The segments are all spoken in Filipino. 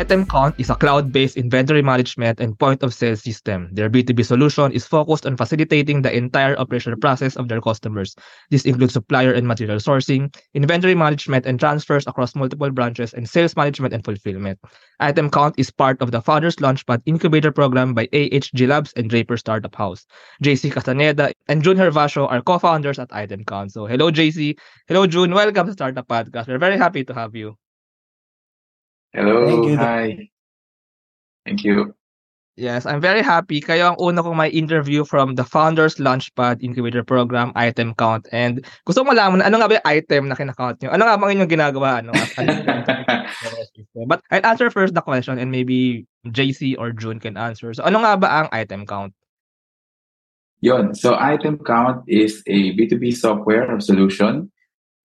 Item Count is a cloud-based inventory management and point of sale system. Their B2B solution is focused on facilitating the entire operational process of their customers. This includes supplier and material sourcing, inventory management and transfers across multiple branches, and sales management and fulfillment. Item Count is part of the Founders Launchpad Incubator Program by AHG Labs and Draper Startup House. JC Castaneda and June Hervasio are co-founders at Item Count. So hello JC, hello June, welcome to Startup Podcast. We're very happy to have you. Hello, Thank you. hi. Thank you. Yes, I'm very happy. Kayo ang una kong may interview from the Founders Launchpad Incubator Program Item Count. And gusto ko malaman, ano nga ba yung item na kinakount nyo? Ano nga ba inyong ginagawa? Ano? But I'll answer first the question and maybe JC or June can answer. So ano nga ba ang item count? Yon. So item count is a B2B software or solution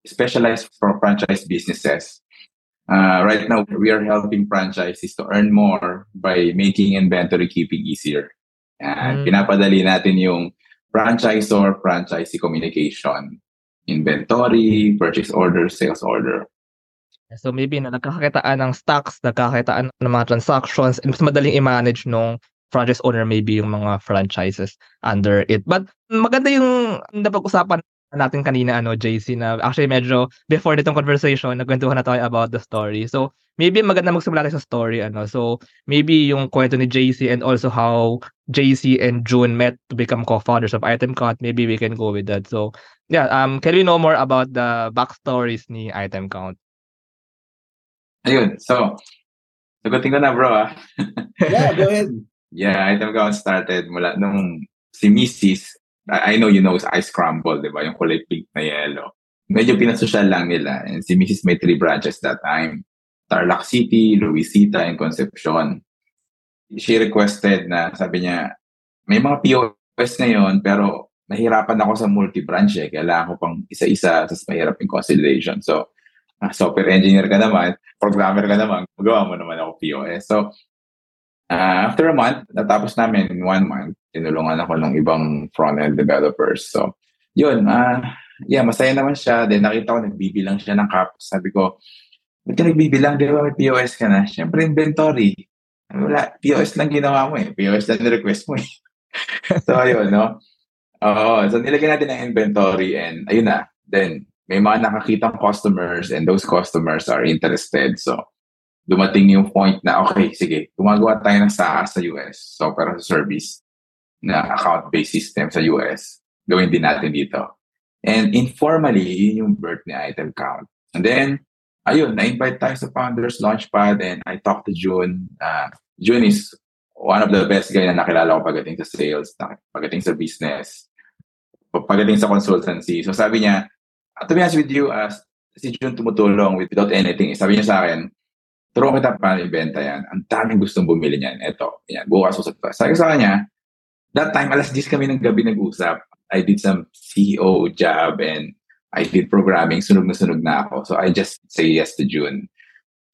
specialized for franchise businesses. Uh, right now, we are helping franchises to earn more by making inventory keeping easier. And Mm. pinapadali natin yung franchisor franchisee communication, inventory, purchase order, sales order. So maybe na nagkakakitaan ng stocks, nagkakakitaan ng mga transactions, and mas madaling i-manage nung franchise owner maybe yung mga franchises under it. But maganda yung napag-usapan natin kanina ano JC na actually medyo before nitong conversation nagkwentuhan na tayo about the story. So maybe maganda magsimula tayo sa story ano. So maybe yung kwento ni JC and also how JC and June met to become co-founders of Item Count. Maybe we can go with that. So yeah, um can we know more about the backstories ni Item Count? Ayun. So, sagutin ko na bro ah. Yeah, go ahead. Yeah, item count started mula nung si Mrs. I, know you know Ice Crumble, di ba? Yung kulay pink na yellow. Medyo pinasosyal lang nila. And si Mrs. may three branches that time. Tarlac City, Luisita, and Concepcion. She requested na, sabi niya, may mga POS ngayon, pero nahirapan ako sa multi-branch eh. Kailangan ko pang isa-isa, tapos mahirap yung consolidation. So, ah, software engineer ka naman, programmer ka naman, magawa mo naman ako POS. So, ah, after a month, natapos namin in one month, tinulungan ako ng ibang front-end developers. So, yun, ah, yeah, masaya naman siya. Then nakita ko, nagbibilang siya ng cup. Sabi ko, ba't ka nagbibilang? Di ba may POS ka na? Siyempre, inventory. Wala, POS lang ginawa mo eh. POS lang request mo eh. so, ayun, no? Oo, so nilagyan natin ang inventory and ayun na. Then, may mga nakakitang customers and those customers are interested. So, dumating yung point na, okay, sige, gumagawa tayo ng SaaS sa US, software as a service, na account-based system sa US. Gawin din natin dito. And informally, yun yung birth ni item count. And then, ayun, na-invite tayo sa Founders Launchpad and I talked to June. Uh, June is one of the best guy na nakilala ko pagdating sa sales, pagdating sa business, pagdating sa consultancy. So sabi niya, to be honest with you, uh, si June tumutulong with, without anything. Sabi niya sa akin, turuan kita paano ibenta yan. Ang daming gustong bumili niyan. Ito, yan, bukas usap ka. Sabi ko sa kanya, that time, alas 10 kami ng gabi nag-usap. I did some CEO job and I did programming. Sunog na sunog na ako. So I just say yes to June.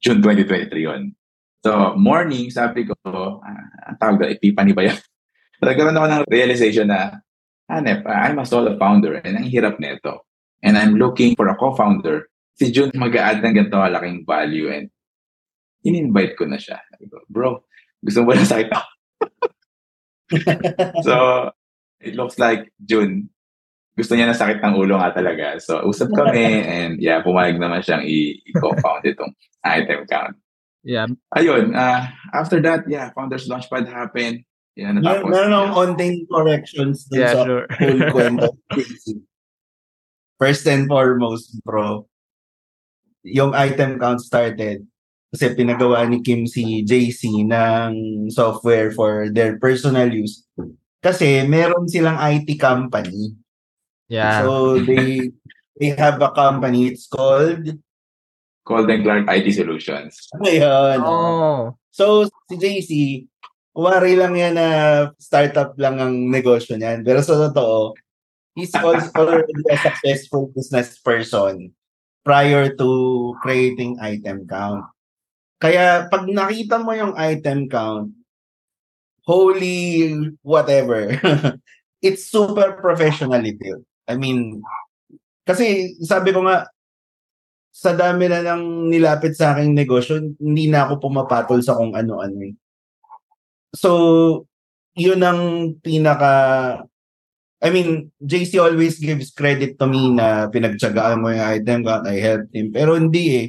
June 2023 yun. So, morning, sabi ko, ah, ang tawag na, epiphany ba yan? Nagkaroon ako ng realization na, hanep, I'm a solo founder and ang hirap nito. And I'm looking for a co-founder. Si June mag-a-add ng ganito kalaking value and in-invite ko na siya. Ko, bro, gusto mo na sa kita? so, it looks like June, gusto niya na sakit ng ulo nga talaga. So, usap kami and yeah, pumayag naman siyang i- i-co-found itong item count. Yeah. Ayun, uh, after that, yeah, Founders Launchpad happened. Yeah, natapos. Meron akong konting corrections dun Yeah, sa sure. whole kwento. First and foremost, bro, yung item count started kasi pinagawa ni Kim si JC ng software for their personal use. Kasi meron silang IT company. Yeah. So they they have a company. It's called Golden Clark IT Solutions. Ayun. oh. So, si JC, kumari lang yan na startup lang ang negosyo niyan. Pero sa totoo, he's also already a successful business person prior to creating item count. Kaya pag nakita mo yung item count, holy whatever, it's super professionally built. I mean, kasi sabi ko nga, sa dami na ng nilapit sa aking negosyo, hindi na ako pumapatol sa kung ano-ano eh. So, yun ang pinaka I mean, JC always gives credit to me na pinagtsagaan mo yung item ko, I helped him. Pero hindi eh.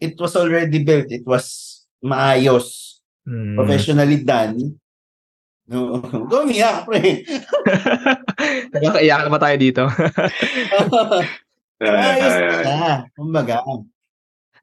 It was already built. It was maayos. Mm. Professionally done. No, gumiyak, pre. Nakakaiyak na ba tayo dito? Ayos na. Kumbaga.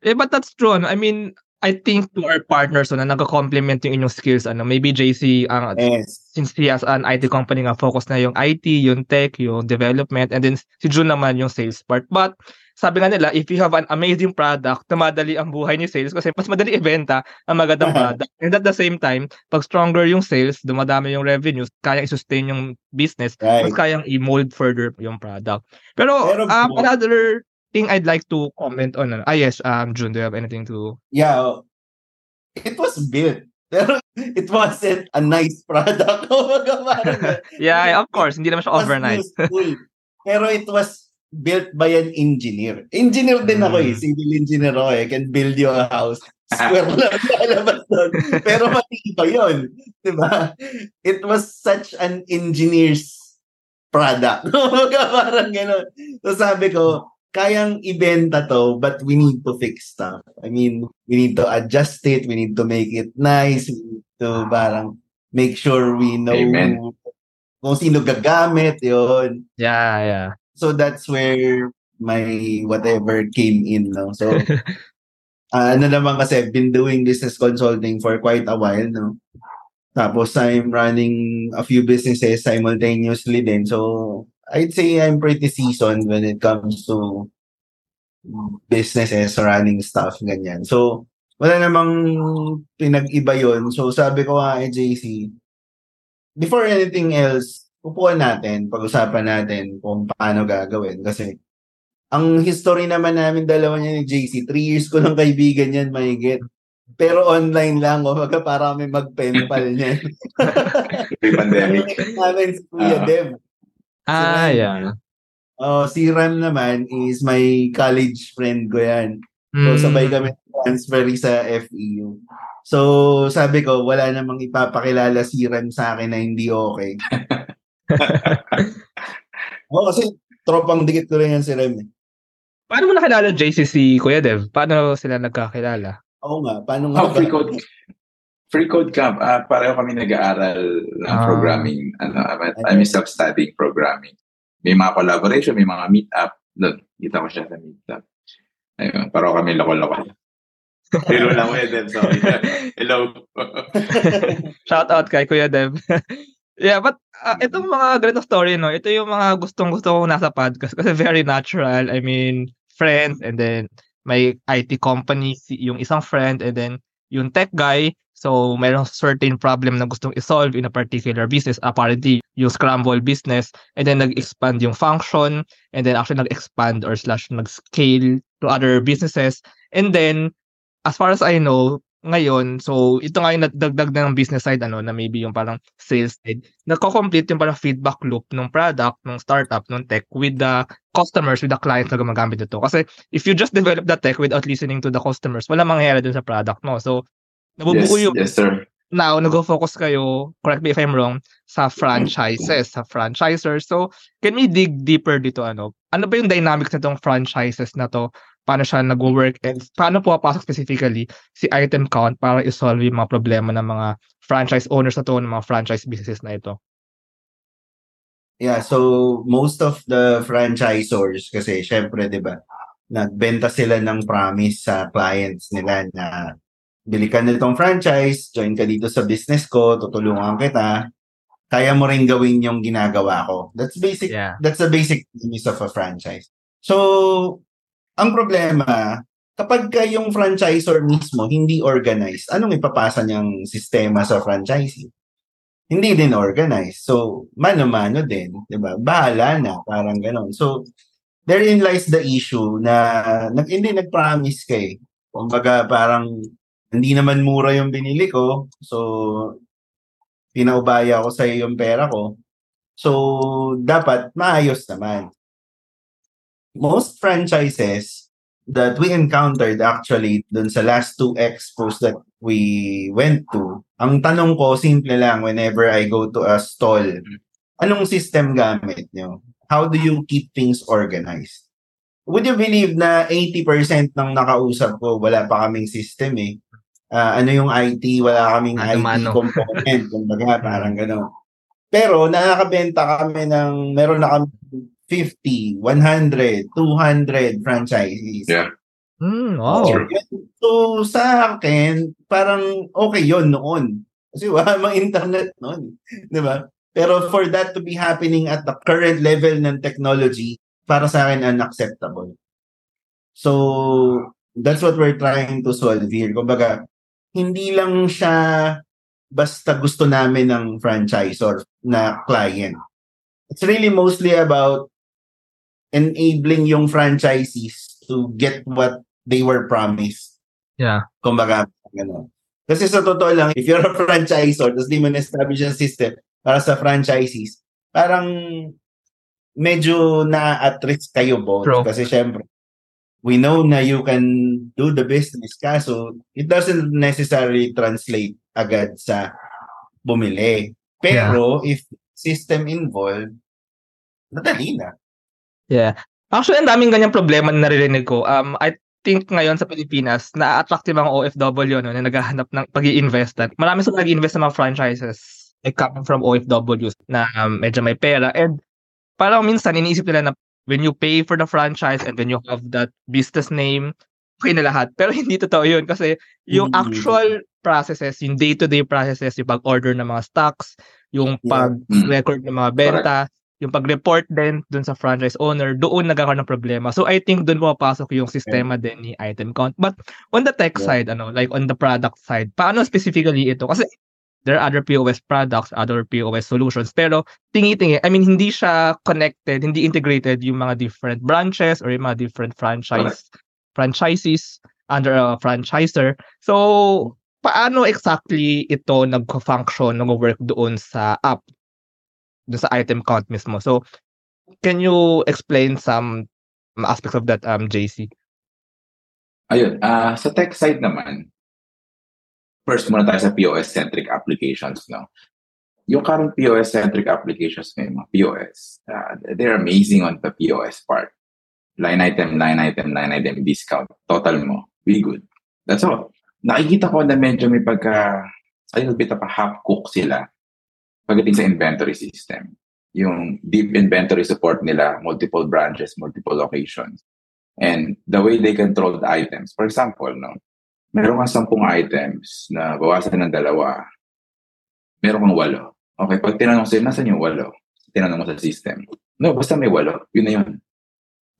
eh, but that's true. ano. I mean, I think to our partners so, na nagko-complement yung inyong skills ano maybe JC ang Yes. since he has an IT company nga focus na yung IT, yung tech, yung development and then si June naman yung sales part. But sabi nga nila if you have an amazing product, madali ang buhay ni sales kasi mas madali ibenta ang magandang product. And at the same time, pag stronger yung sales, dumadami yung revenues, kaya i-sustain yung business, Right. mas kayang i-mold further yung product. Pero, Pero um, another thing I'd like to comment on, ano, ah yes, um, June, do you have anything to Yeah. oh. It was built. Pero it wasn't a nice product. Yeah, of course. Hindi naman siya overnight. Pero it was built by an engineer. Engineer din ako eh. Mm. Civil engineer ako eh. Can build you a house. Square lang lalabas doon. Pero matibay yun. Diba? It was such an engineer's product. Parang gano'n. So sabi ko, kayang ibenta to, but we need to fix stuff. I mean, we need to adjust it, we need to make it nice, we need to parang make sure we know Amen. kung sino gagamit, yun. Yeah, yeah. So that's where my whatever came in, no? So, ah, ano naman kasi, I've been doing business consulting for quite a while, no? Tapos I'm running a few businesses simultaneously din. So, I'd say I'm pretty seasoned when it comes to businesses, running stuff, ganyan. So, wala namang pinag-iba yun. So, sabi ko nga eh, JC, before anything else, upuan natin, pag-usapan natin kung paano gagawin. Kasi, ang history naman namin dalawa niya ni JC, three years ko lang kaibigan yan, mahigit. Pero online lang, o maga para kami mag-penpal niyan. Pre-pandemic. namin si Kuya Ah. Dev. Ah, Ram. yeah. Oh, si Ram naman is my college friend ko yan. So, Mm. sabay kami transfer sa FEU. So, sabi ko, wala namang ipapakilala si Ram sa akin na hindi okay. Oo, kasi tropang dikit ko rin yan si Rem. eh. Paano mo nakilala JCC, Kuya Dev? Paano sila nagkakilala? Oo nga, paano nga Oh, free code. Free code camp. Ah, pareho kami nag-aaral ng Ah. programming. Ano, I'm- I'm self-studying programming. May mga collaboration, may mga meet-up. Doon, kita ko siya sa meet-up. Ayun, pareho kami loko-loko. Pero lang mo Dev, sorry. Hello. Shout out kay Kuya Dev. yeah, but uh, itong mga ganito story, no? Ito yung mga gustong-gusto ko nasa podcast kasi very natural. I mean, friends and then may IT company, yung isang friend and then yung tech guy. So, mayroong certain problem na gustong isolve in a particular business. Apparently, yung scramble business and then nag-expand yung function and then actually nag-expand or slash nag-scale to other businesses. And then, as far as I know, ngayon, so ito nga yung nagdagdag na ng business side, ano, na maybe yung parang sales side, nagko-complete yung parang feedback loop ng product, ng startup, ng tech with the customers, with the clients na gumagamit nito. Kasi if you just develop the tech without listening to the customers, wala mangyayari dun sa product mo. So, yes, nabubuo yung yes, sir. now, nag-focus kayo, correct me if I'm wrong, sa franchises, sa franchisers. So, can we dig deeper dito? Ano ano ba yung dynamics nitong franchises na to? Paano siya nag-work? And paano pumapasok specifically si item count para isolve yung mga problema ng mga franchise owners na to, ng mga franchise businesses na ito? Yeah, so most of the franchisors kasi syempre 'di ba, nagbenta sila ng promise sa clients nila na bili ka nitong franchise, join ka dito sa business ko, tutulungan kita. Kaya mo rin gawin yung ginagawa ko. That's basic Yeah. that's the basic premise of a franchise. So, ang problema, kapag ka yung franchisor mismo hindi organized, anong ipapasa niyang sistema sa franchisee? Hindi din organized. So, mano-mano din, 'di ba? Bahala na, parang gano'n. So, therein lies the issue na nag hindi nag-promise kay. Kumbaga parang hindi naman mura yung binili ko. So, pinaubaya ko sa yung pera ko. So, dapat maayos naman. Most franchises, that we encountered actually dun sa last two expos that we went to, ang tanong ko, simple lang, whenever I go to a stall, anong system gamit nyo? How do you keep things organized? Would you believe na 80% ng nakausap ko, wala pa kaming system eh. Uh, ano yung IT, wala kaming Ano, IT mano. component, kumbaga parang gano'n. Pero nakakabenta kami ng, meron na kami 50, 100, 200 franchises. Yeah. Hmm, wow. True. So, sa akin, parang okay yon noon. Kasi wala mang internet noon. Di ba? Pero for that to be happening at the current level ng technology, para sa akin unacceptable. So, that's what we're trying to solve here. Kumbaga, hindi lang siya basta gusto namin ng franchisor na client. It's really mostly about enabling yung franchisees to get what they were promised. Yeah. Kumbaga, gano'n. Kasi sa totoo lang, if you're a franchisor, tapos di mo na-establish ang system para sa franchisees, parang medyo na-at risk kayo both. True. Kasi syempre, we know na you can do the business, kaso it doesn't necessarily translate agad sa bumili. Pero if system involved, madali na. Yeah. Actually, ang daming ganyang problema na naririnig ko. Um, I think ngayon sa Pilipinas, na-attract yung mga OFW no, na naghahanap ng pag invest Marami sa nag-invest ng mga franchises like coming from OFWs na um, medyo may pera. And parang minsan, iniisip nila na when you pay for the franchise and when you have that business name, okay na lahat. Pero hindi totoo yun kasi yung Mm. actual processes, yung day-to-day processes, yung pag-order ng mga stocks, yung pag-record ng mga benta, yung pag-report din dun sa franchise owner, doon nagkakaroon ng problema. So I think doon pumapasok yung sistema din ni item count. But on the tech Yeah. side, ano, like on the product side, paano specifically ito? Kasi there are other POS products, other POS solutions, pero tingi-tingi, I mean, hindi siya connected, hindi integrated yung mga different branches or yung mga different franchise franchises under a franchisor. So, paano exactly ito nagko-function, nag-work doon sa app, doon sa item count mismo? So, can you explain some aspects of that, um, JC? Ayun, ah sa tech side naman, first muna tayo sa POS-centric applications, no? Yung current POS-centric applications ngayon, POS, ah, they're amazing on the POS part. Line item, line item, line item, discount. Total mo, we good. That's all. Nakikita ko na medyo may pagka, a little bit of a half-cook sila pagdating sa inventory system. Yung deep inventory support nila, multiple branches, multiple locations. And the way they control the items. For example, no, meron kang sampung items na bawasan ng dalawa. Meron kang walo. Okay, pag tinanong sa'yo, nasan yung walo? Tinanong mo sa system. No, basta may walo. Yun na yun.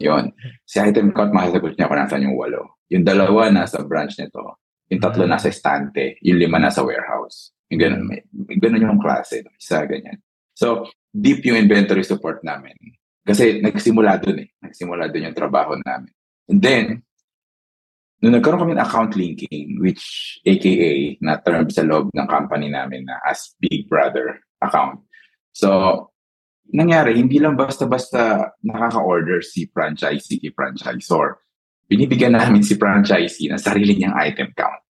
Yun. Si item count, masasagot niya kung nasan yung walo. Yung dalawa nasa branch nito. Yung tatlo nasa estante. Yung lima nasa warehouse. Yung ganun. May, may ganun yung klase. Isa, ganyan. So, deep yung inventory support namin. Kasi nagsimula dun eh. Nagsimula dun yung trabaho namin. And then, nung nagkaroon kami ng account linking, which AKA na term sa loob ng company namin na as Big Brother account. So, nangyari, hindi lang basta-basta nakaka-order si franchisee franchisor. Binibigyan namin si franchisee ng sarili niyang item count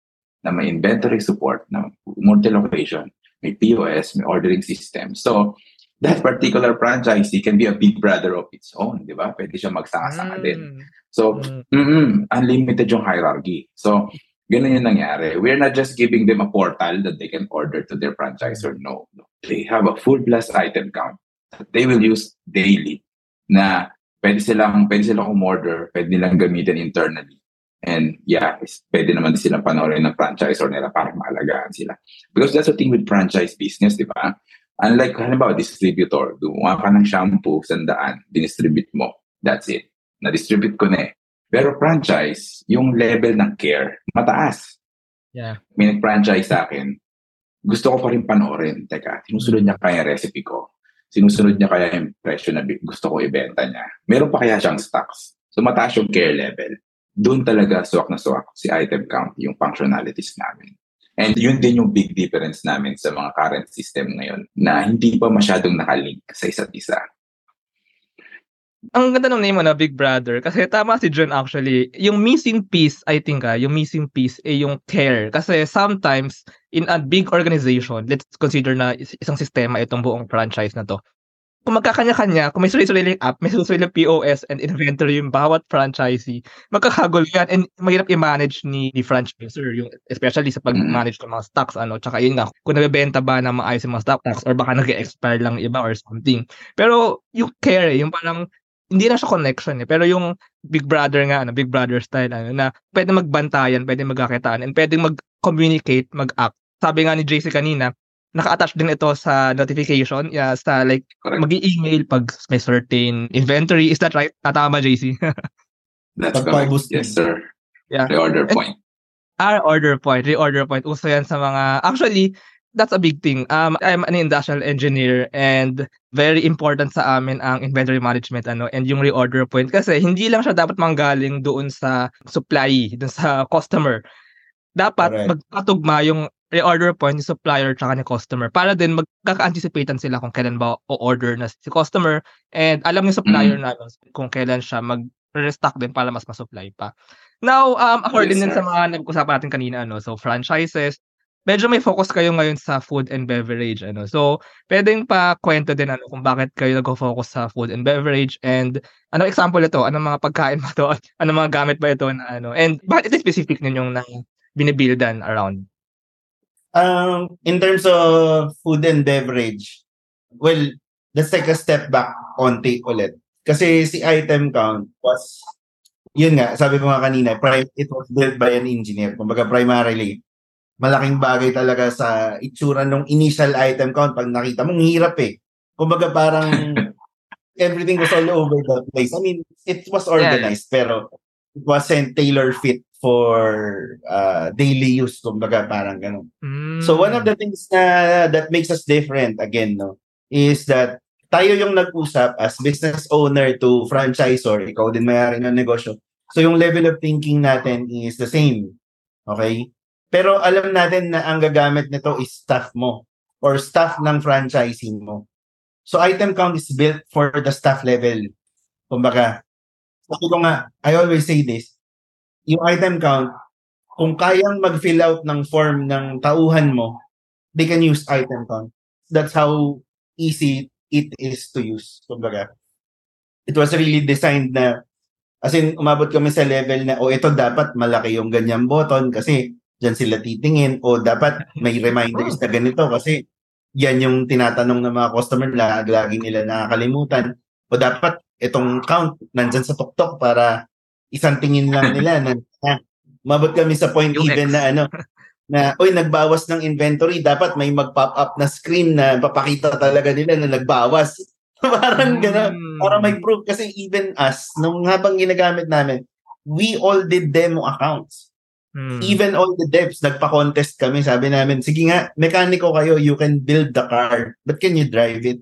na may inventory support, na multi-location, may POS, may ordering system. So, that particular franchisee can be a big brother of its own, di ba? Pwede siya magsanga-sanga din. Mm. So, Mm. mm unlimited yung hierarchy. So, ganun yung nangyari. We're not just giving them a portal that they can order to their franchisor. No. no. They have a full plus item count that they will use daily na pwede silang, pwede silang umorder, pwede nilang gamitin internally. And yeah, is- pwede naman silang panoorin ng franchisor nila para maalagaan sila. Because that's the thing with franchise business, di ba? Unlike, halimbawa, distributor, gumawa ka ng shampoo, sandaan, dinistribute mo. That's it. Na-distribute ko na eh. Pero franchise, yung level ng care, mataas. Yeah. May nag-franchise sa akin, gusto ko pa rin panoorin. Teka, sinusunod niya kaya yung recipe ko. Sinusunod niya kaya yung presyo na gusto ko ibenta niya. Meron pa kaya siyang stocks. So mataas yung care level. Doon talaga swak na swak si item count, yung functionalities namin. And yun din yung big difference namin sa mga current system ngayon na hindi pa masyadong nakalink sa isa't isa. Ang ganda ng name mo na Big Brother kasi tama si John actually. Yung missing piece, I think ah, yung missing piece ay yung care. Kasi sometimes in a big organization, let's consider na isang sistema itong buong franchise na to. Kung magkakanya-kanya, kung may sarili-sariling app, may sarili POS and inventory yung bawat franchisee, magkakagulo yan and mahirap i-manage ni, ni franchisor, yung, especially sa pag-manage ng mga stocks, ano, tsaka yun nga, kung nabebenta ba na maayos yung mga stocks or baka nag-expire lang iba or something. Pero yung care, yung parang hindi na siya connection eh. Pero yung Big Brother nga, ano, Big Brother style, ano, na pwede magbantayan, pwede magkakitaan, and pwede mag-communicate, mag-act. Sabi nga ni JC kanina, naka-attach din ito sa notification, yeah, sa like, mag-email pag may certain inventory. Is that right? Tama, JC? That's correct. Yes, sir. Yeah. Reorder point. Our order point, reorder point. Uso yan sa mga, actually, that's a big thing. Um, I'm an industrial engineer and very important sa amin ang inventory management ano and yung reorder point kasi hindi lang siya dapat manggaling doon sa supply, doon sa customer. Dapat Correct. magkatugma yung reorder point ni supplier tsaka ni customer para din magkaka-anticipatean sila kung kailan ba o-order na si customer and alam ni supplier mm-hmm. na kung kailan siya mag-restock din para mas ma-supply pa. Now, um, according yes, din sa mga nag-usapan natin kanina, ano, so franchises, medyo may focus kayo ngayon sa food and beverage ano. So, pwedeng pa kwento din ano kung bakit kayo nagfo-focus sa food and beverage and ano example ito? Ano mga pagkain ba ito? Ano mga gamit ba ito na ano? And bakit ito specific ninyong na binibuildan around? Um, in terms of food and beverage, well, let's take a step back konti ulit. Kasi si item count was, yun nga, sabi ko nga kanina, it was built by an engineer. Kumbaga primarily, malaking bagay talaga sa itsura ng initial item count. Pag nakita mo, hirap eh. Kumbaga parang everything was all over the place. I mean, it was organized, yeah. pero it wasn't tailor fit for uh, daily use. Kumbaga parang ganun. Mm. So one of the things na that makes us different, again, no, is that tayo yung nag-usap as business owner to franchisor, ikaw din may-ari ng negosyo. So yung level of thinking natin is the same. Okay? Pero alam natin na ang gagamit nito is staff mo or staff ng franchising mo. So item count is built for the staff level. Kumbaga, sabi ko nga, I always say this, yung item count, kung kayang mag-fill out ng form ng tauhan mo, they can use item count. That's how easy it is to use. Kumbaga, it was really designed na, as in, umabot kami sa level na, oh, ito dapat malaki yung ganyang button kasi Diyan sila titingin o dapat may reminders na ganito kasi yan yung tinatanong ng mga customer lagi, lagi nila nakakalimutan. O dapat itong count nandyan sa tuktok para isang tingin lang nila na, na mabot kami sa point yung even X. na ano na oy nagbawas ng inventory dapat may mag-pop up na screen na papakita talaga nila na nagbawas parang gano'n mm. para may proof kasi even us nung habang ginagamit namin we all did demo accounts Hmm. Even all the devs, nagpa-contest kami. Sabi namin, sige nga, mekaniko kayo, you can build the car. But can you drive it?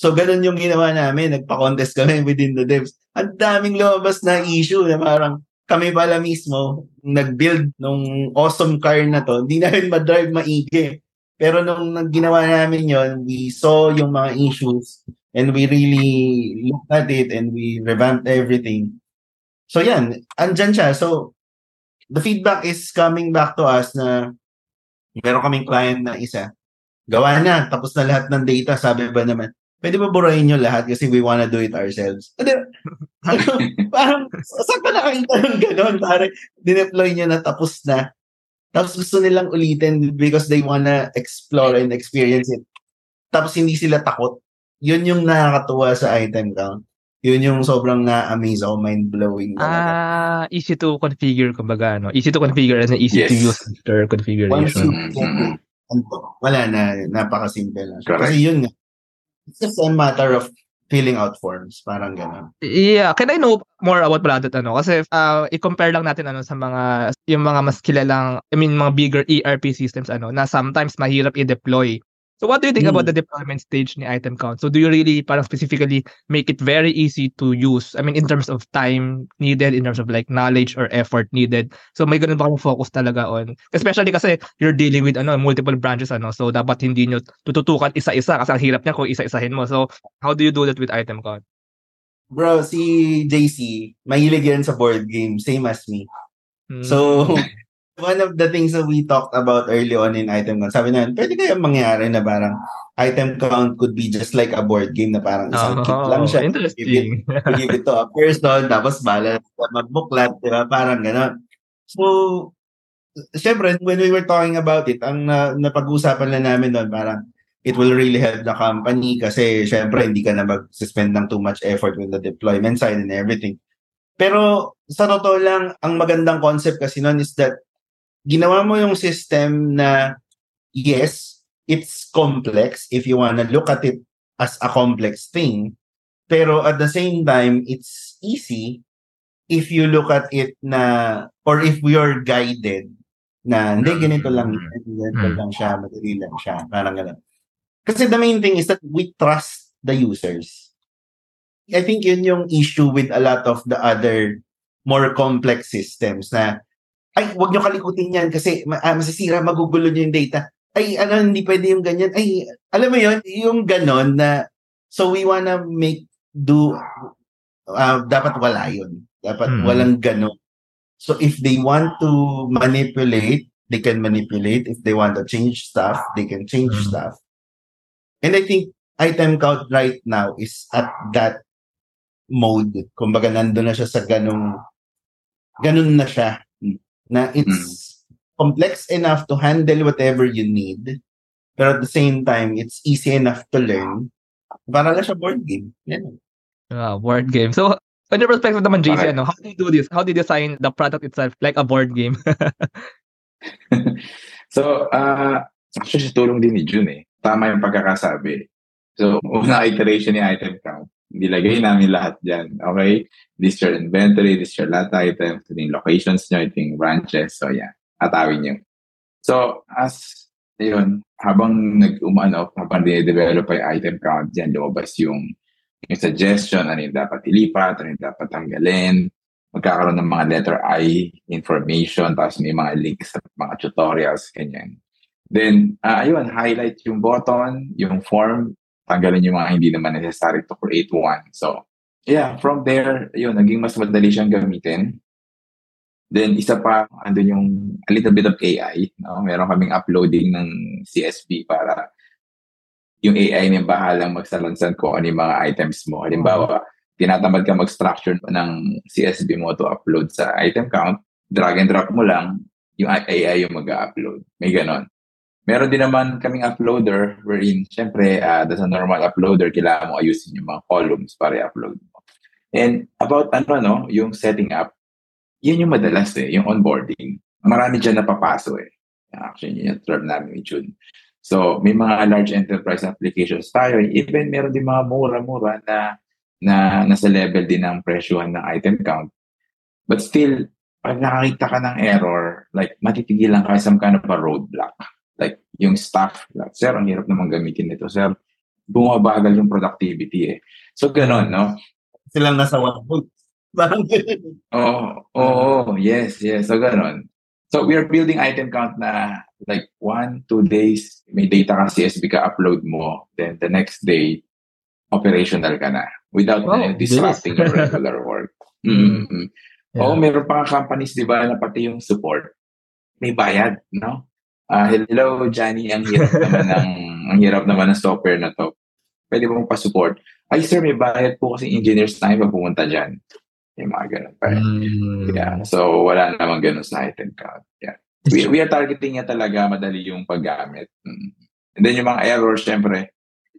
So, ganun yung ginawa namin. Nagpa-contest kami within the devs. Ang daming lumabas na issue na parang kami pala mismo, nag-build nung awesome car na to, hindi namin ma-drive maigi. Pero nung ginawa namin yon we saw yung mga issues and we really looked at it and we revamped everything. So yan, andyan siya. So the feedback is coming back to us na meron kaming client na isa. Gawa na, tapos na lahat ng data. Sabi ba naman, pwede ba burahin nyo lahat kasi we wanna do it ourselves? parang, saan ka nakakita ng gano'n? Parang, dineploy nyo na tapos na. Tapos gusto nilang ulitin because they wanna explore and experience it. Tapos hindi sila takot. Yun yung nakakatuwa sa item count. Yun yung sobrang na-amaze ako, mind-blowing Ah, easy to configure, kumbaga, no? Easy to configure and easy yes. to use after configuration. mm-hmm. wala na, napaka-simple na. Correct. Kasi yun nga, it's just a matter of filling out forms, parang gano'n. Yeah, can I know more about that ano? Kasi uh, i-compare lang natin ano sa mga yung mga mas kilalang, I mean mga bigger ERP systems ano na sometimes mahirap i-deploy So what do you think mm. about the deployment stage ni item count? So do you really parang specifically make it very easy to use? I mean in terms of time needed, in terms of like knowledge or effort needed. So may ganun ba kayong focus talaga on? Especially kasi you're dealing with ano multiple branches ano. So dapat hindi nyo tututukan isa-isa kasi ang hirap niya kung isa-isahin mo. So how do you do that with item count? Bro, si JC, mahilig yan sa board game, same as me. Mm. So, one of the things that we talked about early on in item count, sabi na, pwede kaya mangyari na parang item count could be just like a board game na parang isang kit lang Oh, siya. interesting. You give it to a person, tapos bala magbuklat, di ba? Parang gano'n. So, syempre, when we were talking about it, ang na, napag-usapan lang namin doon, parang it will really help the company kasi syempre hindi ka na mag-spend ng too much effort with the deployment side and everything. Pero sa totoo lang, ang magandang concept kasi noon is that ginawa mo yung system na yes, it's complex if you wanna look at it as a complex thing. Pero at the same time, it's easy if you look at it na, or if we are guided na, hindi, ganito lang, ganito Mm. lang siya, madali lang siya, parang gano'n. Kasi the main thing is that we trust the users. I think yun yung issue with a lot of the other more complex systems na, ay, wag nyo kalikutin yan kasi ma- ah, masisira, magugulo nyo yung data. Ay, ano, hindi pwede yung ganyan. Ay, alam mo yun, yung ganon na, so we wanna make do, ah, dapat wala yun. Dapat Hmm. walang ganon. So if they want to manipulate, they can manipulate. If they want to change stuff, they can change Hmm. stuff. And I think item count right now is at that mode. Kumbaga, nandun na siya sa ganong, ganun na siya. Na it's complex enough to handle whatever you need. Pero at the same time, it's easy enough to learn. Para lang siya board game. Yan. Ah, board game. So, on your perspective naman, JC, Okay. ano, how do you do this? How do you design the product itself like a board game? So, uh, actually, tulong din ni June eh. Tama yung pagkakasabi. So, una iteration ni item count. Nilagay namin lahat dyan. Okay? This your inventory, this your lot item, ito yung locations nyo, ito yung branches. So, yeah. Atawin nyo. So, as, yun, habang nag-umano, habang dinedevelop yung item count, dyan lumabas yung, yung suggestion, ano yung dapat ilipat, ano yung dapat tanggalin, magkakaroon ng mga letter I information, tapos may mga links sa mga tutorials, ganyan. Then, uh, ayun, highlight yung button, yung form, tanggalin yung mga hindi naman necessary to create one. So, yeah, from there, ayun, naging mas madali siyang gamitin. Then, isa pa, andun yung a little bit of AI. No? Meron kaming uploading ng CSV para yung AI na bahalang magsalansan kung ano yung mga items mo. Halimbawa, tinatamad ka mag-structure ng CSV mo to upload sa item count, drag and drop mo lang, yung AI yung mag-upload. May ganon. Meron din naman kaming uploader wherein, syempre, uh, that's a normal uploader, kailangan mo ayusin yung mga columns para i-upload mo. And about ano, no, yung setting up, yun yung madalas eh, yung onboarding. Marami dyan napapaso eh. Actually, yun yung term namin ni June. So, may mga large enterprise applications tayo. Even meron din mga mura-mura na na nasa level din ng presyohan ng item count. But still, pag nakakita ka ng error, like matitigilan ka some kind of a roadblock. Like yung staff, like, sir, ang hirap naman gamitin nito, sir. Bumabagal yung productivity eh. So, ganon, no? Silang nasa one ganun. Oh, oh, yes, yes. So, ganon. So, we are building item count na like one, two days, may data ka CSV ka upload mo, then the next day, operational ka na without Wow, uh, disrupting your regular work. Mm-hmm. Yeah. Oo, meron pa nga companies, di ba, na pati yung support, may bayad, no? Ah, hello, Johnny, ang hirap naman ng, ang hirap naman ng software na to. Pwede mong pa-support. Ay, sir, may bayad po kasi engineers tayo pag pumunta dyan. Yung mga ganun pa. Mm. Yeah. So, wala namang ganun sa item count. Yeah. We, we are targeting niya talaga madali yung paggamit. Mm. And then yung mga errors, syempre,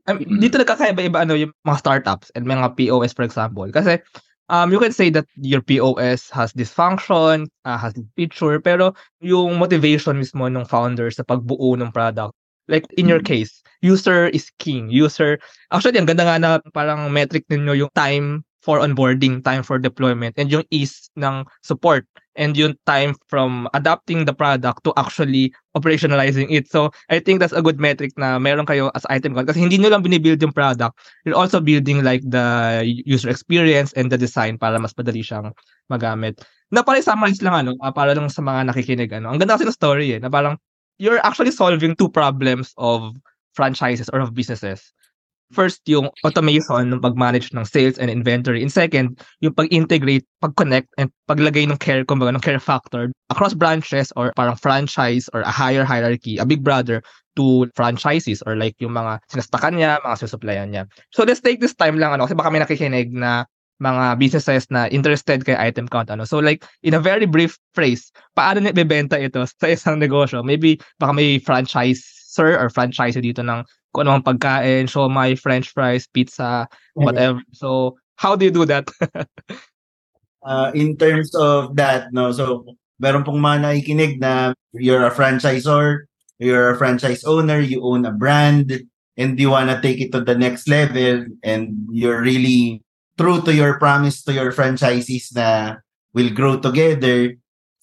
Um, dito nagkakaiba-iba ano yung mga startups and mga POS for example. Kasi um you can say that your POS has this function, uh, has this feature, pero yung motivation mismo ng founder sa pagbuo ng product. Like in your Mm. case, user is king. User actually ang ganda nga na parang metric ninyo yung time for onboarding, time for deployment, and yung ease ng support, and yung time from adapting the product to actually operationalizing it. So, I think that's a good metric na meron kayo as item count kasi hindi nyo lang binibuild yung product, you're also building like the user experience and the design para mas madali siyang magamit. Na para summarize lang ano, ah, para lang sa mga nakikinig ano. Ang ganda kasi ng story eh, na parang you're actually solving two problems of franchises or of businesses. First, yung automation ng pag-manage ng sales and inventory. And second, yung pag-integrate, pag-connect, and paglagay ng care, kumbaga, ng care factor across branches or parang franchise or a higher hierarchy, a big brother to franchises or like yung mga sinastakan niya, mga susupplyan niya. So let's take this time lang, ano, kasi baka may nakikinig na mga businesses na interested kay item count ano. So like in a very brief phrase, paano niya ibebenta ito sa isang negosyo? Maybe baka may franchisor or franchisee dito ng kung anong pagkain, my french fries, pizza, whatever. So, how do you do that? uh, in terms of that, no, so meron pong mga nakikinig na you're a franchisor, you're a franchise owner, you own a brand, and you wanna take it to the next level, and you're really true to your promise to your franchisees na will grow together,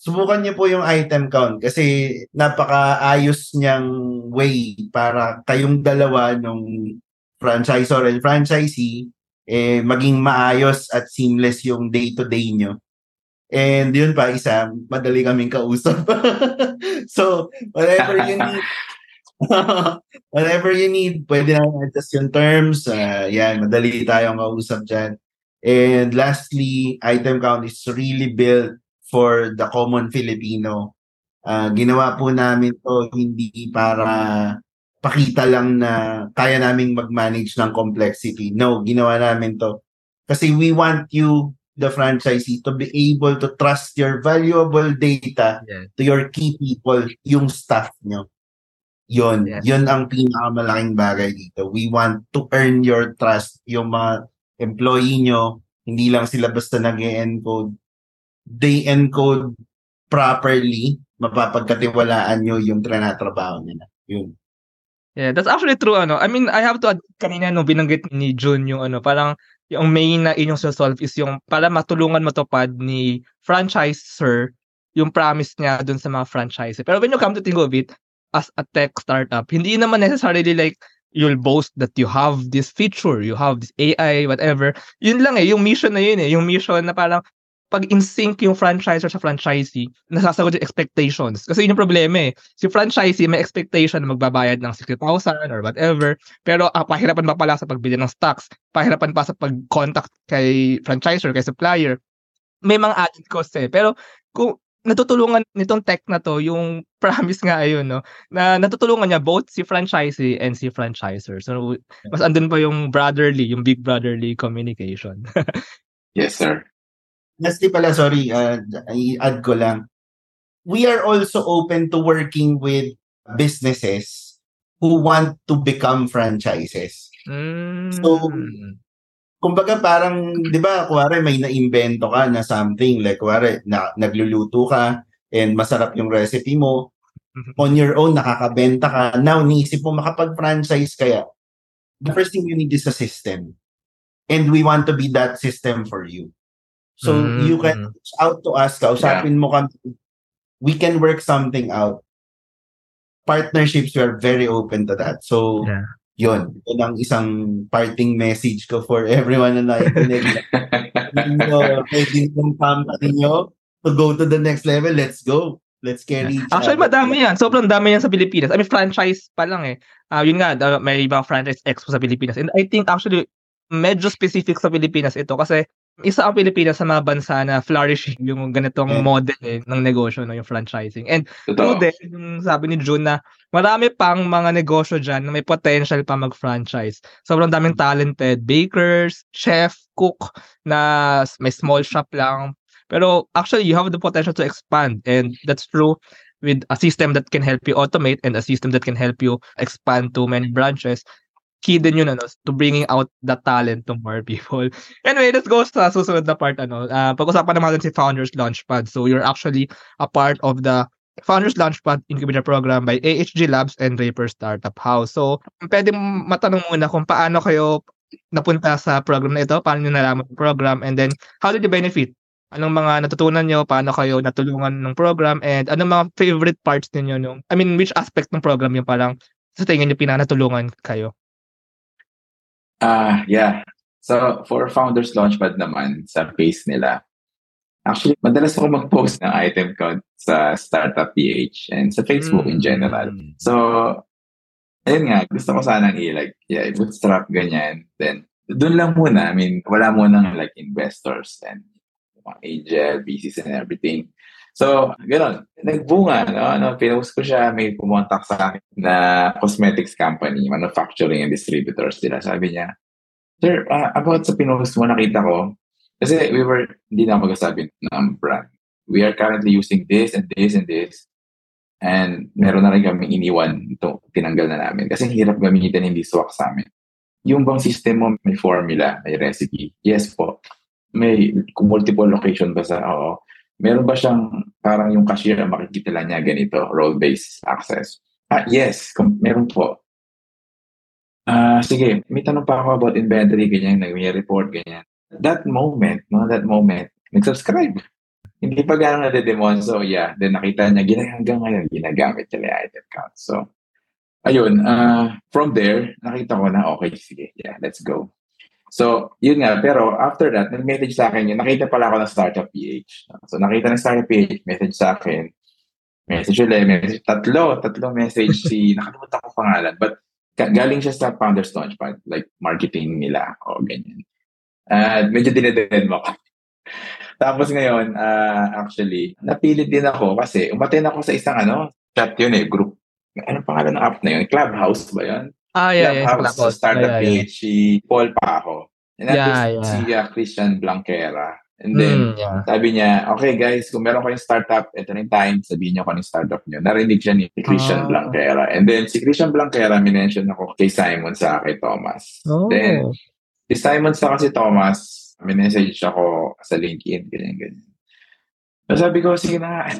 subukan niyo po yung item count kasi napakaayos niyang way para kayong dalawa nung franchisor and franchisee eh, maging maayos at seamless yung day-to-day nyo. And yun pa, isa, madali kaming kausap. so, whatever you need, whatever you need, pwede na adjust yung terms. Uh, yan, madali tayong kausap dyan. And lastly, item count is really built for the common Filipino. Uh, ginawa po namin to hindi para pakita lang na kaya naming mag-manage ng complexity. No, ginawa namin to kasi we want you, the franchisee, to be able to trust your valuable data yeah. to your key people, yung staff nyo. Yun, yes. yun ang pinakamalaking bagay dito. We want to earn your trust. Yung mga employee nyo, hindi lang sila basta nag encode they encode properly, mapapagkatiwalaan nyo yung trinatrabaho nila. Yun. Yeah, that's actually true ano. I mean, I have to add kanina no binanggit ni June yung ano, parang yung main na inyong solve is yung para matulungan matupad ni franchisor yung promise niya dun sa mga franchise. Pero when you come to think of it, as a tech startup, hindi naman necessarily like you'll boast that you have this feature, you have this AI, whatever. Yun lang eh, yung mission na yun eh. Yung mission na parang pag in sync yung franchisor sa franchisee, nasasagot yung expectations. Kasi yun yung problema eh. Si franchisee may expectation na magbabayad ng 60,000 or whatever. Pero ah, pahirapan pa pala sa pagbili ng stocks. Pahirapan pa sa pag-contact kay franchisor, kay supplier. May mga added costs eh. Pero kung natutulungan nitong tech na to, yung promise nga ayun, no, na natutulungan niya both si franchisee and si franchisor. So, mas andun pa yung brotherly, yung big brotherly communication. yes, sir. Lastly pala, sorry, uh, i-add ko lang. We are also open to working with businesses who want to become franchises. Mm. So, kumbaga parang, di ba, kuwari may na-invento ka na something, like kuwari na, nagluluto ka and masarap yung recipe mo, mm-hmm. on your own, nakakabenta ka, now niisip mo makapag-franchise kaya, the first thing you need is a system. And we want to be that system for you. So mm-hmm. you can reach out to us, kausapin yeah. mo kami. We can work something out. Partnerships, we are very open to that. So, yeah. yun. Yun ang isang parting message ko for everyone na nakikinig. Pwede yung company nyo to go to the next level. Let's go. Let's carry yeah. Actually, madami yan. Sobrang dami yan sa Pilipinas. I mean, franchise pa lang eh. Uh, yun nga, may ibang franchise expo sa Pilipinas. And I think actually, medyo specific sa Pilipinas ito kasi isa ang Pilipinas sa mga bansa na flourishing yung ganitong mm. model eh, ng negosyo, no, yung franchising. And two din, yung sabi ni June na marami pang mga negosyo dyan na may potential pa mag-franchise. Sobrang daming talented bakers, chef, cook na may small shop lang. Pero actually, you have the potential to expand and that's true with a system that can help you automate and a system that can help you expand to many branches key din yun ano, to bringing out the talent to more people. Anyway, let's go sa susunod na part. Ano. Uh, pag-usapan naman natin si Founders Launchpad. So you're actually a part of the Founders Launchpad Incubator Program by AHG Labs and Raper Startup House. So, pwede matanong muna kung paano kayo napunta sa program na ito, paano nyo nalaman yung program, and then, how did you benefit? Anong mga natutunan nyo? Paano kayo natulungan ng program? And anong mga favorite parts ninyo? Nung, I mean, which aspect ng program yung parang sa tingin nyo pinanatulungan kayo? Ah, yeah. So, for Founders Launchpad naman, sa page nila, actually, madalas ako mag-post ng item count sa Startup PH and sa Facebook mm. in general. So, ayun nga, gusto ko sanang i-like, yeah, bootstrap ganyan. Then, doon lang muna. I mean, wala muna like investors and mga angel, VCs and everything. So, gano'n. Nagbunga, no? Ano, pinost ko siya, may pumontak sa akin na cosmetics company, manufacturing and distributors sila. Sabi niya, Sir, uh, about sa pinost mo, nakita ko, kasi we were, hindi na magsasabi ng brand. We are currently using this and this and this. And meron na rin kami iniwan ito, tinanggal na namin. Kasi hirap gamitin, hindi swak sa amin. Yung bang system mo may formula, may recipe? Yes po. May multiple location ba sa, oo. Meron ba siyang parang yung cashier makikita lang niya ganito, role-based access? Ah, yes, meron po. Ah, uh, sige, may tanong pa ako about inventory, ganyan, nag-report, ganyan. That moment, no, that moment, nag-subscribe. Hindi pa gano'ng nadedemon. So, yeah. Then, nakita niya, gina, hanggang ngayon, ginagamit niya yung item count. So, ayun. Uh, from there, nakita ko na, okay, sige, yeah, let's go. So, yun nga. Pero after that, nag-message sa akin yun. Nakita pala ako ng Startup PH. So, nakita ng Startup PH, message sa akin. Message ulit, message. Tatlo, tatlo message si, nakalimutan ko pangalan. But, galing siya sa Founders Launchpad, like marketing nila o ganyan. At uh, medyo dinedend mo ako. Tapos ngayon, uh, actually, napilit din ako kasi umaten ako sa isang ano, chat yun eh, group. Anong pangalan ng app na yun? Clubhouse ba yun? Ah, yeah, yeah. Clubhouse, startup yeah, yeah, page, si Paul Paho. And yeah, yeah. si uh, Christian Blanquera. And then, mm, yeah. sabi niya, okay guys, kung meron kayong startup, ito na yung time, sabihin niyo kung anong startup niyo. Narinig siya ni Christian oh. Blanquera. And then, si Christian Blanquera, minention ako kay Simon sa kay Thomas. Oh. Then, si Simon sa kasi Thomas, minessage ako sa LinkedIn, ganyan, ganyan. So, sabi ko, sige na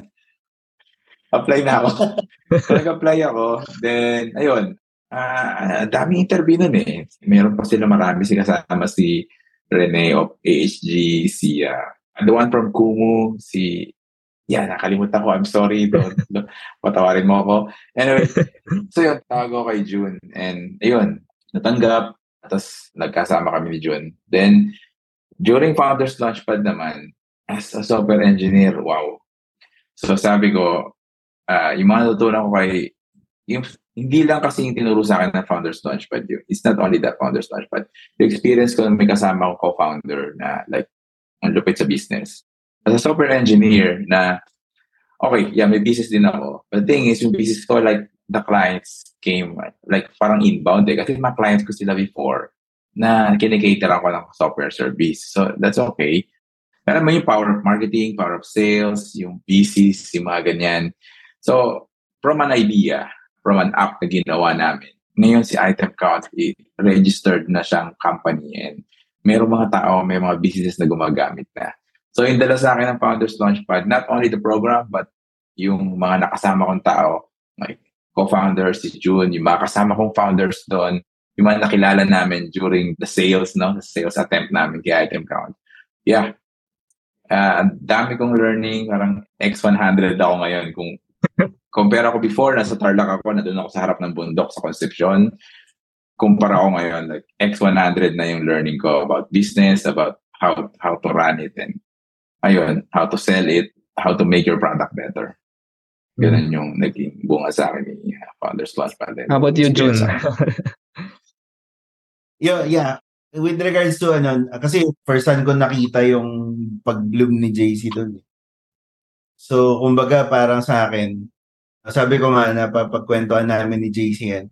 apply na ako. Nag-apply ako. Then, ayun, uh, daming interview nun eh. Meron pa sila marami si kasama si Rene of AHG, si uh, the one from Kumu, si yeah, nakalimutan ko. I'm sorry. Don't, don't patawarin mo ako. Anyway, so yun, tawag ako kay June. And ayun, natanggap. Tapos nagkasama kami ni June. Then, during Founders Launchpad naman, as a software engineer, wow. So sabi ko, uh, yung mga natutunan ko kay, yung hindi lang kasi yung tinuro sa akin ng Founders Launchpad yun. It's not only that Founders Launchpad. The experience ko may kasama ko co-founder na like, ang lupit sa business. As a software engineer na, okay, yeah, may business din ako. But the thing is, yung business ko, like, the clients came, like, parang inbound eh. Kasi mga clients ko sila before na kinikater ako ng software service. So, that's okay. Pero may yung power of marketing, power of sales, yung business, yung mga ganyan. So, from an idea, from an app na ginawa namin. Ngayon si Item Count, registered na siyang company and merong mga tao, may mga business na gumagamit na. So yung dala sa akin ng Founders Launchpad, not only the program, but yung mga nakasama kong tao, like co-founders, si June, yung mga kasama kong founders doon, yung mga nakilala namin during the sales, no? The sales attempt namin kay Item Count. Yeah. Uh, dami kong learning, parang X100 ako ngayon kung compare ako before, nasa Tarlac ako, na doon ako sa harap ng bundok sa Concepcion. Kumpara ako ngayon, like X100 na yung learning ko about business, about how how to run it, and ayun, how to sell it, how to make your product better. Ganun mm. yung naging bunga sa akin ni Founders Plus Pandemic. How about you, June? yeah, yeah. With regards to ano, kasi first time ko nakita yung pag-bloom ni JC doon. So, kumbaga parang sa akin, sabi ko nga na papagkwentuhan namin ni JC yan.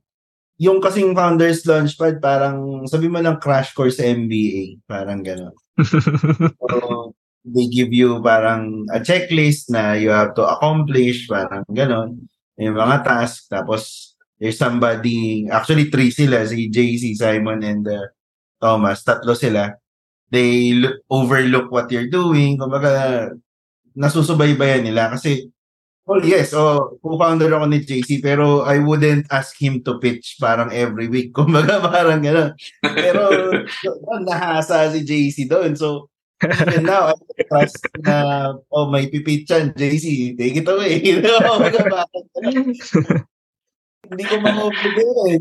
Yung kasing Founders Launchpad, parang sabi mo lang crash course sa MBA. Parang gano'n. so, they give you parang a checklist na you have to accomplish, parang gano'n. Yung mga task. Tapos, there's somebody, actually three sila, si JC, Simon, and uh, Thomas. Tatlo sila. They look, overlook what you're doing. Kumbaga, nasusubaybayan nila kasi Oh, yes. Oh, co-founder ako ni JC pero I wouldn't ask him to pitch parang every week. Kumbaga parang gano'n. Pero nahasa si JC doon. So, even now, I trust na, oh, may pipitch yan, JC, take it away. hindi ko ma-obligate eh.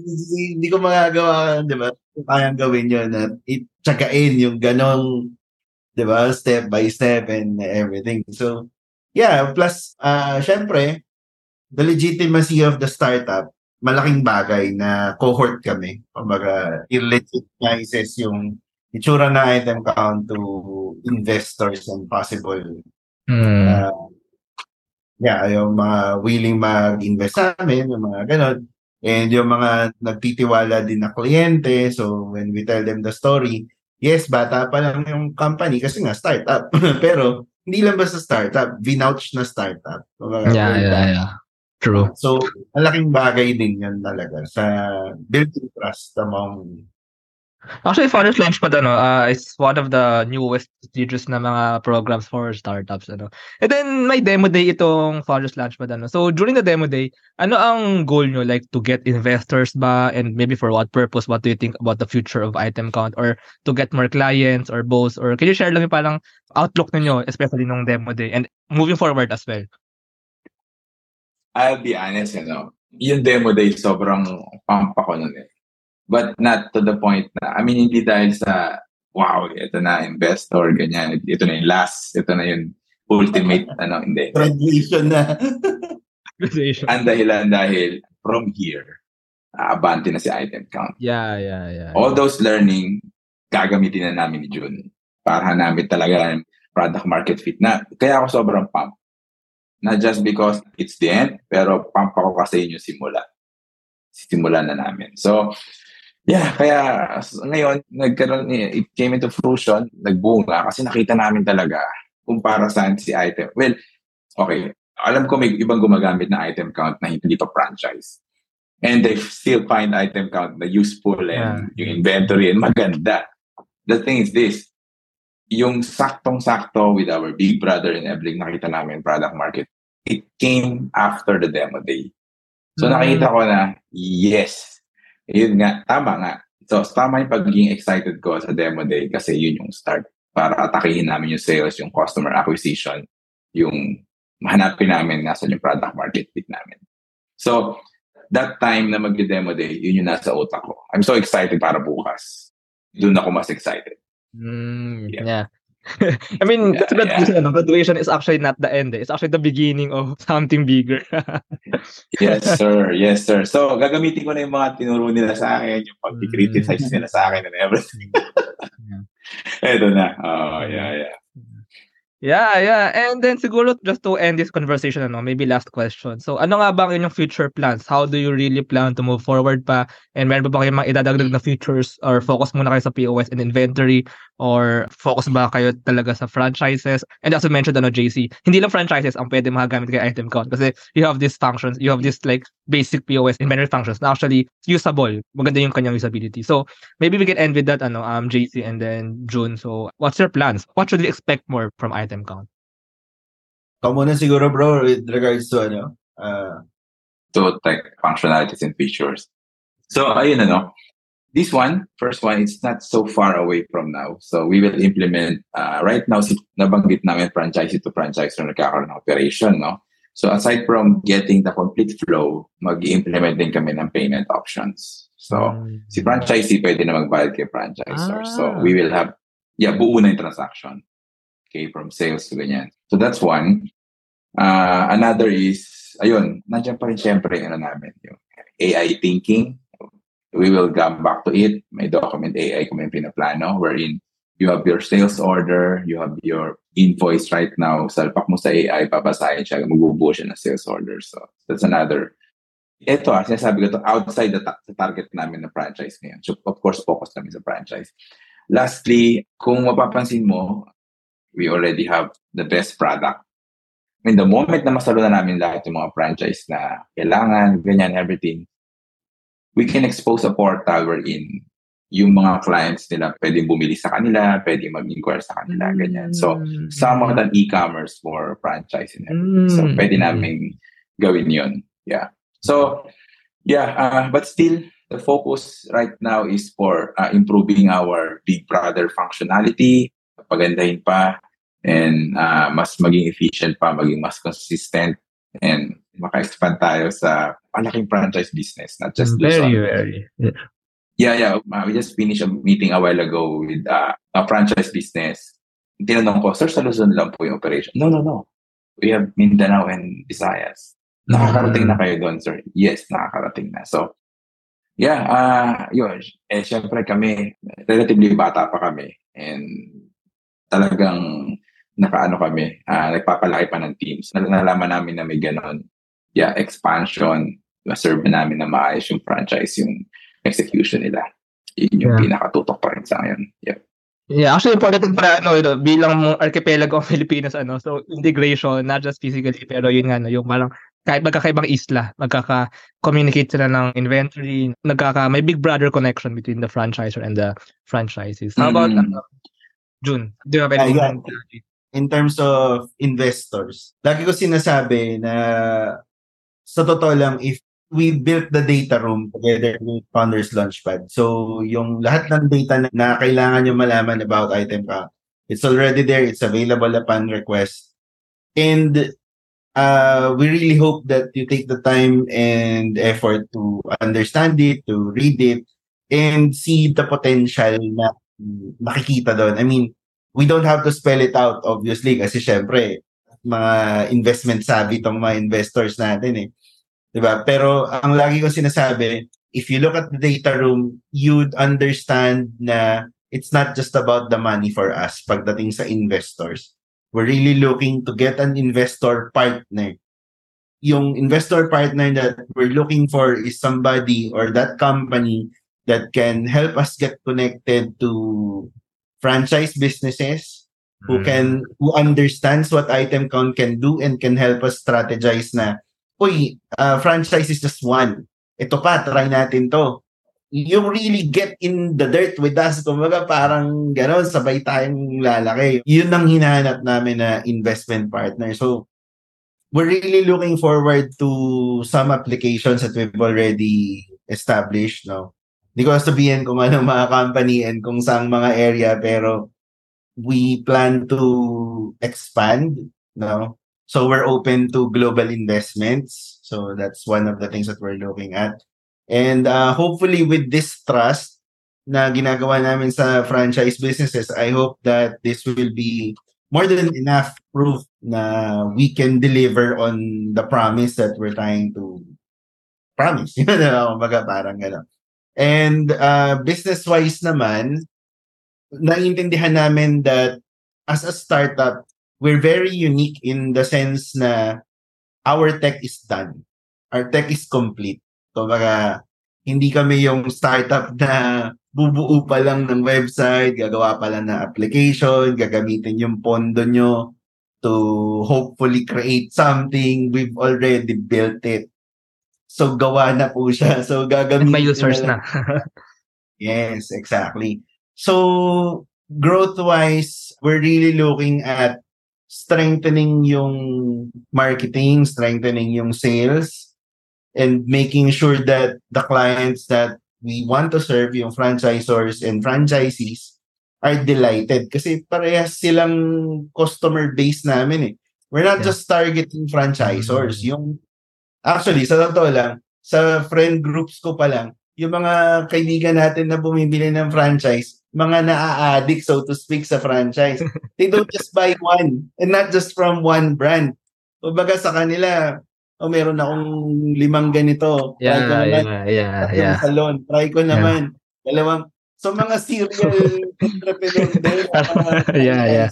Hindi ko magagawa, di ba? Kayang gawin yun at itsagain yung ganong, di ba, step by step and everything. So, yeah, plus, uh, syempre, the legitimacy of the startup malaking bagay na cohort kami. Kumbaga, i-legitimize yung itsura ng item count to investors and possible Mm. uh, yeah, yung mga willing mag-invest sa amin, yung mga ganon. And yung mga nagtitiwala din na kliyente. So, when we tell them the story, yes, bata pa lang yung company kasi nga startup. Pero, hindi lang basta startup, vinouch na startup. Kumbaga, Yeah, yeah, bad. yeah. True. So, malaking bagay din yan talaga sa building trust among Actually, Founders Launchpad, ano, uh, is one of the newest prestigious na mga programs for startups, ano. And then, may demo day itong Founders Launchpad, ano. So, during the demo day, ano ang goal nyo? Like, to get investors ba? And maybe for what purpose? What do you think about the future of item count? Or to get more clients or both? Or can you share lang yung parang outlook ninyo, especially nung demo day? And moving forward as well. I'll be honest, know, yung demo day, sobrang pump ako nun eh. But not to the point na, I mean, hindi dahil sa, wow, ito na, investor, ganyan, ito na yung last, ito na yung ultimate, ano, hindi. graduation na. Ang dahilan dahil from here, aabante na si item count. yeah, yeah, yeah. All those learning, gagamitin na namin ni June. Para namin talaga yung product market fit na. Kaya ako sobrang pump. Not just because it's the end, pero pump ako kasi yun yung simula. Simula na namin. So, yeah, kaya ngayon, nagkaroon, eh, it came into fruition, nagbunga, kasi nakita namin talaga kung para saan si item. Well, okay, alam ko may ibang gumagamit na item count na hindi pa franchise. And they still find item count na useful and yung inventory and maganda. The thing is this, yung saktong-sakto with our big brother in Ebling nakita namin product market, it came after the demo day. So Mm. nakita ko na, yes, yun nga, tama nga. So tama yung pagiging excited ko sa demo day kasi yun yung start para atakihin namin yung sales, yung customer acquisition, yung hanapin namin nasa yung product market fit namin. So, that time na mag-demo day, yun yung nasa utak ko. I'm so excited para bukas. Doon ako mas excited. Mm, Yeah. yeah. I mean, Yeah, graduation. ano, Graduation is actually not the end. eh. It's actually the beginning of something bigger. Yes, sir. Yes, sir. So, gagamitin ko na yung mga tinuro nila sa akin, yung pag-criticize nila sa akin and everything. Eto na. Oh, yeah, yeah. Yeah, yeah. And then siguro just to end this conversation, ano, maybe last question. So, ano nga ba ang inyong future plans? How do you really plan to move forward pa? And meron ba ba kayong mga idadagdag na features or focus muna kayo sa POS and inventory or focus ba kayo talaga sa franchises? And as you mentioned, ano, JC, hindi lang franchises ang pwede magamit kay item count kasi you have these functions, you have this like basic POS inventory functions na actually usable. Maganda yung kanyang usability. So, maybe we can end with that, ano, um, JC and then June. So, what's your plans? What should we expect more from item count? Ikaw muna siguro bro with regards to ano, uh, to tech functionalities and features. So, ayun ano. This one, first one, it's not so far away from now. So, we will implement, uh, right now, si, nabanggit namin franchise to franchise na nagkakaroon ng operation, no? So, aside from getting the complete flow, mag-implement din kami ng payment options. So, Mm. si franchisee pwede na magbayad kay franchisor. So, Ah. we will have, yeah, buo na yung transaction. Okay, from sales to ganyan. So, that's one. Uh, another is, ayun, nandiyan pa rin syempre, ano namin, yung AI thinking. We will come back to it. May document AI kami pinaplano wherein you have your sales order, you have your invoice right now, salpak mo sa AI, babasahin siya, magbubuo siya ng sales order. So, that's another ito ah, sinasabi ko to outside the, ta- the target namin na franchise ngayon. So, of course, focus kami sa franchise. Lastly, kung mapapansin mo, we already have the best product. I mean, the moment na masalo na namin lahat yung mga franchise na kailangan, ganyan, everything, we can expose a portal wherein yung mga clients nila pwedeng bumili sa kanila, pwedeng mag-inquire sa kanila, ganyan. So, somewhat an e-commerce for franchise and everything. So, Mm. pwede namin gawin yun. Yeah. So, yeah, uh, but still, the focus right now is for uh, improving our Big Brother functionality, pagandahin pa, and uh, mas maging efficient pa, maging mas consistent, and maka-expand tayo sa malaking franchise business, not just very, Luzon. very. Yeah, yeah. Uh, we just finished a meeting a while ago with uh, a franchise business. Tinanong ko, Sir, sa Luzon lang po yung operation. No, no, no. We have Mindanao and Visayas. Nakakarating na kayo doon, sir. Yes, nakakarating na. So, yeah, uh, yun. Eh, syempre kami, relatively bata pa kami. And talagang nakaano kami, uh, nagpapalaki pa ng teams. Nalaman namin na may ganon. Yeah, expansion. Na-serve namin na maayos yung franchise, yung execution nila. Yun yung yeah. pinakatutok pa rin sa ngayon. Yeah. Yeah, actually important para ano, you bilang archipelago ng Pilipinas ano, so integration not just physically pero yun nga no, yung parang kahit magkakaibang isla, magkaka-communicate sila ng inventory, nagkaka may big brother connection between the franchisor and the franchises. How about mm. uh, June? Do you have anything? Uh, yeah. In terms of investors, lagi ko sinasabi na sa totoo lang, if we built the data room together with Founders Launchpad. So, yung lahat ng data na, na kailangan nyo malaman about item ka, it's already there. It's available upon request. And uh, we really hope that you take the time and effort to understand it, to read it, and see the potential na makikita doon. I mean, we don't have to spell it out, obviously, kasi syempre, mga investment savvy tong mga investors natin eh. 'Di ba? Pero ang lagi ko sinasabi, if you look at the data room, you'd understand na it's not just about the money for us pagdating sa investors we're really looking to get an investor partner. Yung investor partner that we're looking for is somebody or that company that can help us get connected to franchise businesses who mm. can who understands what item count can do and can help us strategize na uy uh, franchise is just one ito pa try natin to you really get in the dirt with us. Kumbaga parang gano'n, sabay tayong lalaki. Yun ang hinahanap namin na investment partner. So, we're really looking forward to some applications that we've already established, no? Hindi ko sabihin kung ano mga company and kung saang mga area, pero we plan to expand, no? So we're open to global investments. So that's one of the things that we're looking at. And uh, hopefully with this trust na ginagawa namin sa franchise businesses, I hope that this will be more than enough proof na we can deliver on the promise that we're trying to promise. Yun na kumbaga parang gano'n. And uh, business-wise naman, naiintindihan namin that as a startup, we're very unique in the sense na our tech is done. Our tech is complete. Kumbaga, hindi kami yung startup na bubuo pa lang ng website, gagawa pa lang ng application, gagamitin yung pondo nyo to hopefully create something. We've already built it. So, gawa na po siya. So, gagamitin May users na. na. yes, exactly. So, growth-wise, we're really looking at strengthening yung marketing, strengthening yung sales, and making sure that the clients that we want to serve, yung franchisors and franchisees, are delighted. Kasi parehas silang customer base namin eh. We're not yeah. just targeting franchisors. Mm-hmm. Yung, actually, sa totoo lang, sa friend groups ko pa lang, yung mga kaibigan natin na bumibili ng franchise, mga naa-addict, so to speak, sa franchise. They don't just buy one, and not just from one brand. Kumbaga sa kanila, oh, meron akong limang ganito. Try yeah, ko naman. Yeah, yeah, yeah. salon. Try ko naman. Yeah. Dalawang, so mga serial entrepreneur din. yeah, yeah.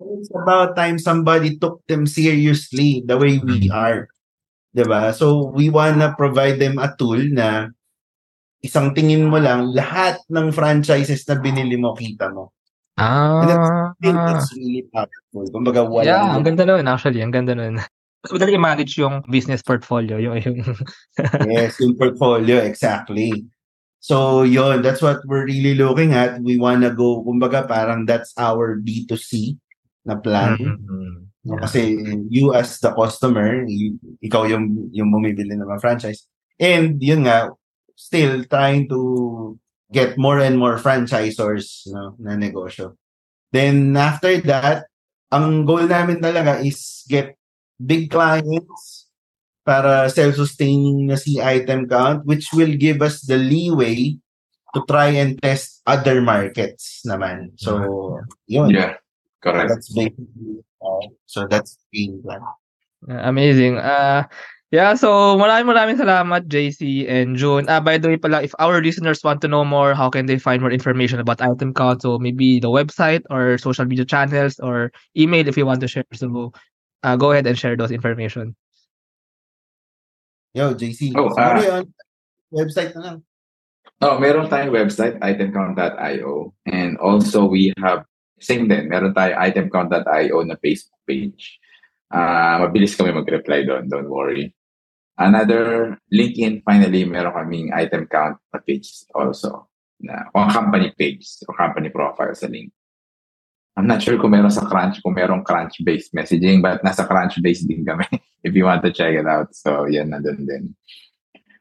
It's about time somebody took them seriously the way we mm-hmm. are. Diba? So, we wanna provide them a tool na isang tingin mo lang, lahat ng franchises na binili mo, kita mo. Ah. And that's, that's really powerful. Kumbaga, wala. Yeah, ang ganda nun, actually. Ang ganda nun madali i-manage yung business portfolio, yung, yung yes, yung portfolio, exactly. So, yon that's what we're really looking at. We wanna go, kumbaga parang that's our B2C na plan. Mm-hmm. Yeah. Kasi you as the customer, you, ikaw yung, yung bumibili ng franchise. And yun nga, still trying to get more and more franchisors no, na negosyo. Then after that, ang goal namin talaga is get big clients para self-sustaining na si item count which will give us the leeway to try and test other markets naman. So, yun. Yeah, correct. That's basically, uh, so that's the game plan. Amazing. Uh, Yeah, so maraming maraming salamat JC and June. Ah, by the way pala, if our listeners want to know more, how can they find more information about item count? So maybe the website or social media channels or email if you want to share. So uh, go ahead and share those information. Yo, JC. Oh, Sorry, ah. on website na lang. Oh, meron tayong website, itemcount.io. And also, we have, same din, meron tayong itemcount.io na Facebook page. Ah, mabilis kami mag-reply doon, don't worry. Another LinkedIn, finally, meron kaming item count na page also. Na, o company page, o company profile sa link. I'm not sure kung meron sa Crunch, kung meron Crunch-based messaging, but nasa Crunch-based din kami if you want to check it out. So, yan, nandun din.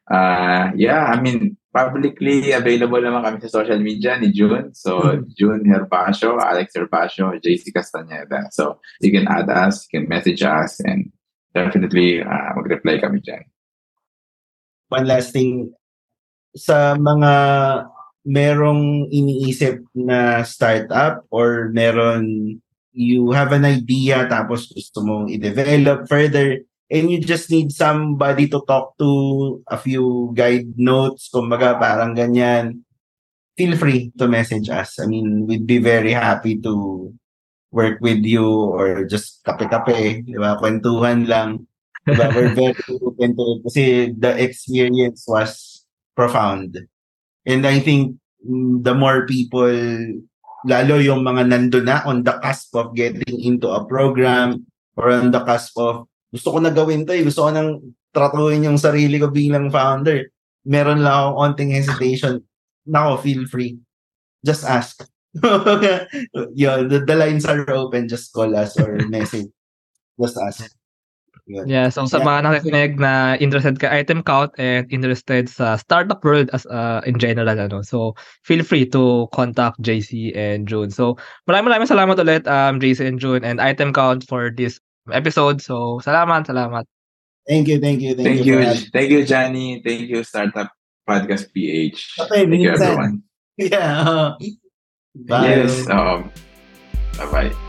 Uh, yeah, I mean, publicly available naman kami sa social media ni June. So, June Herbacio, Alex Herbacio, JC Castaneda. So, you can add us, you can message us, and definitely uh, mag-reply kami dyan. One last thing. Sa mga merong iniisip na startup or meron you have an idea tapos gusto mong i-develop further and you just need somebody to talk to, a few guide notes, kumbaga parang ganyan, feel free to message us. I mean, we'd be very happy to work with you or just kape-kape, di ba? Kwentuhan lang. Di ba? We're very open to it kasi the experience was profound. And I think mm, the more people, lalo yung mga nando na on the cusp of getting into a program or on the cusp of gusto ko na gawin to eh. Gusto ko nang tratuhin yung sarili ko bilang founder. Meron lang akong onting hesitation. Nako, feel free. Just ask. Yun, the, the lines are open. Just call us or message. Just ask. Yun. Yeah, so sa mga nakikinig na interested ka item count and interested sa startup world as uh, in general ano. So feel free to contact JC and June. So maraming maraming salamat ulit um JC and June and item count for this episode. So salamat, salamat. Thank you, thank you, thank, you. Thank you. you, thank you, Johnny. Thank you, Startup Podcast PH. Okay, Thank you, everyone. Yeah. Bye. Yes. Um, bye-bye.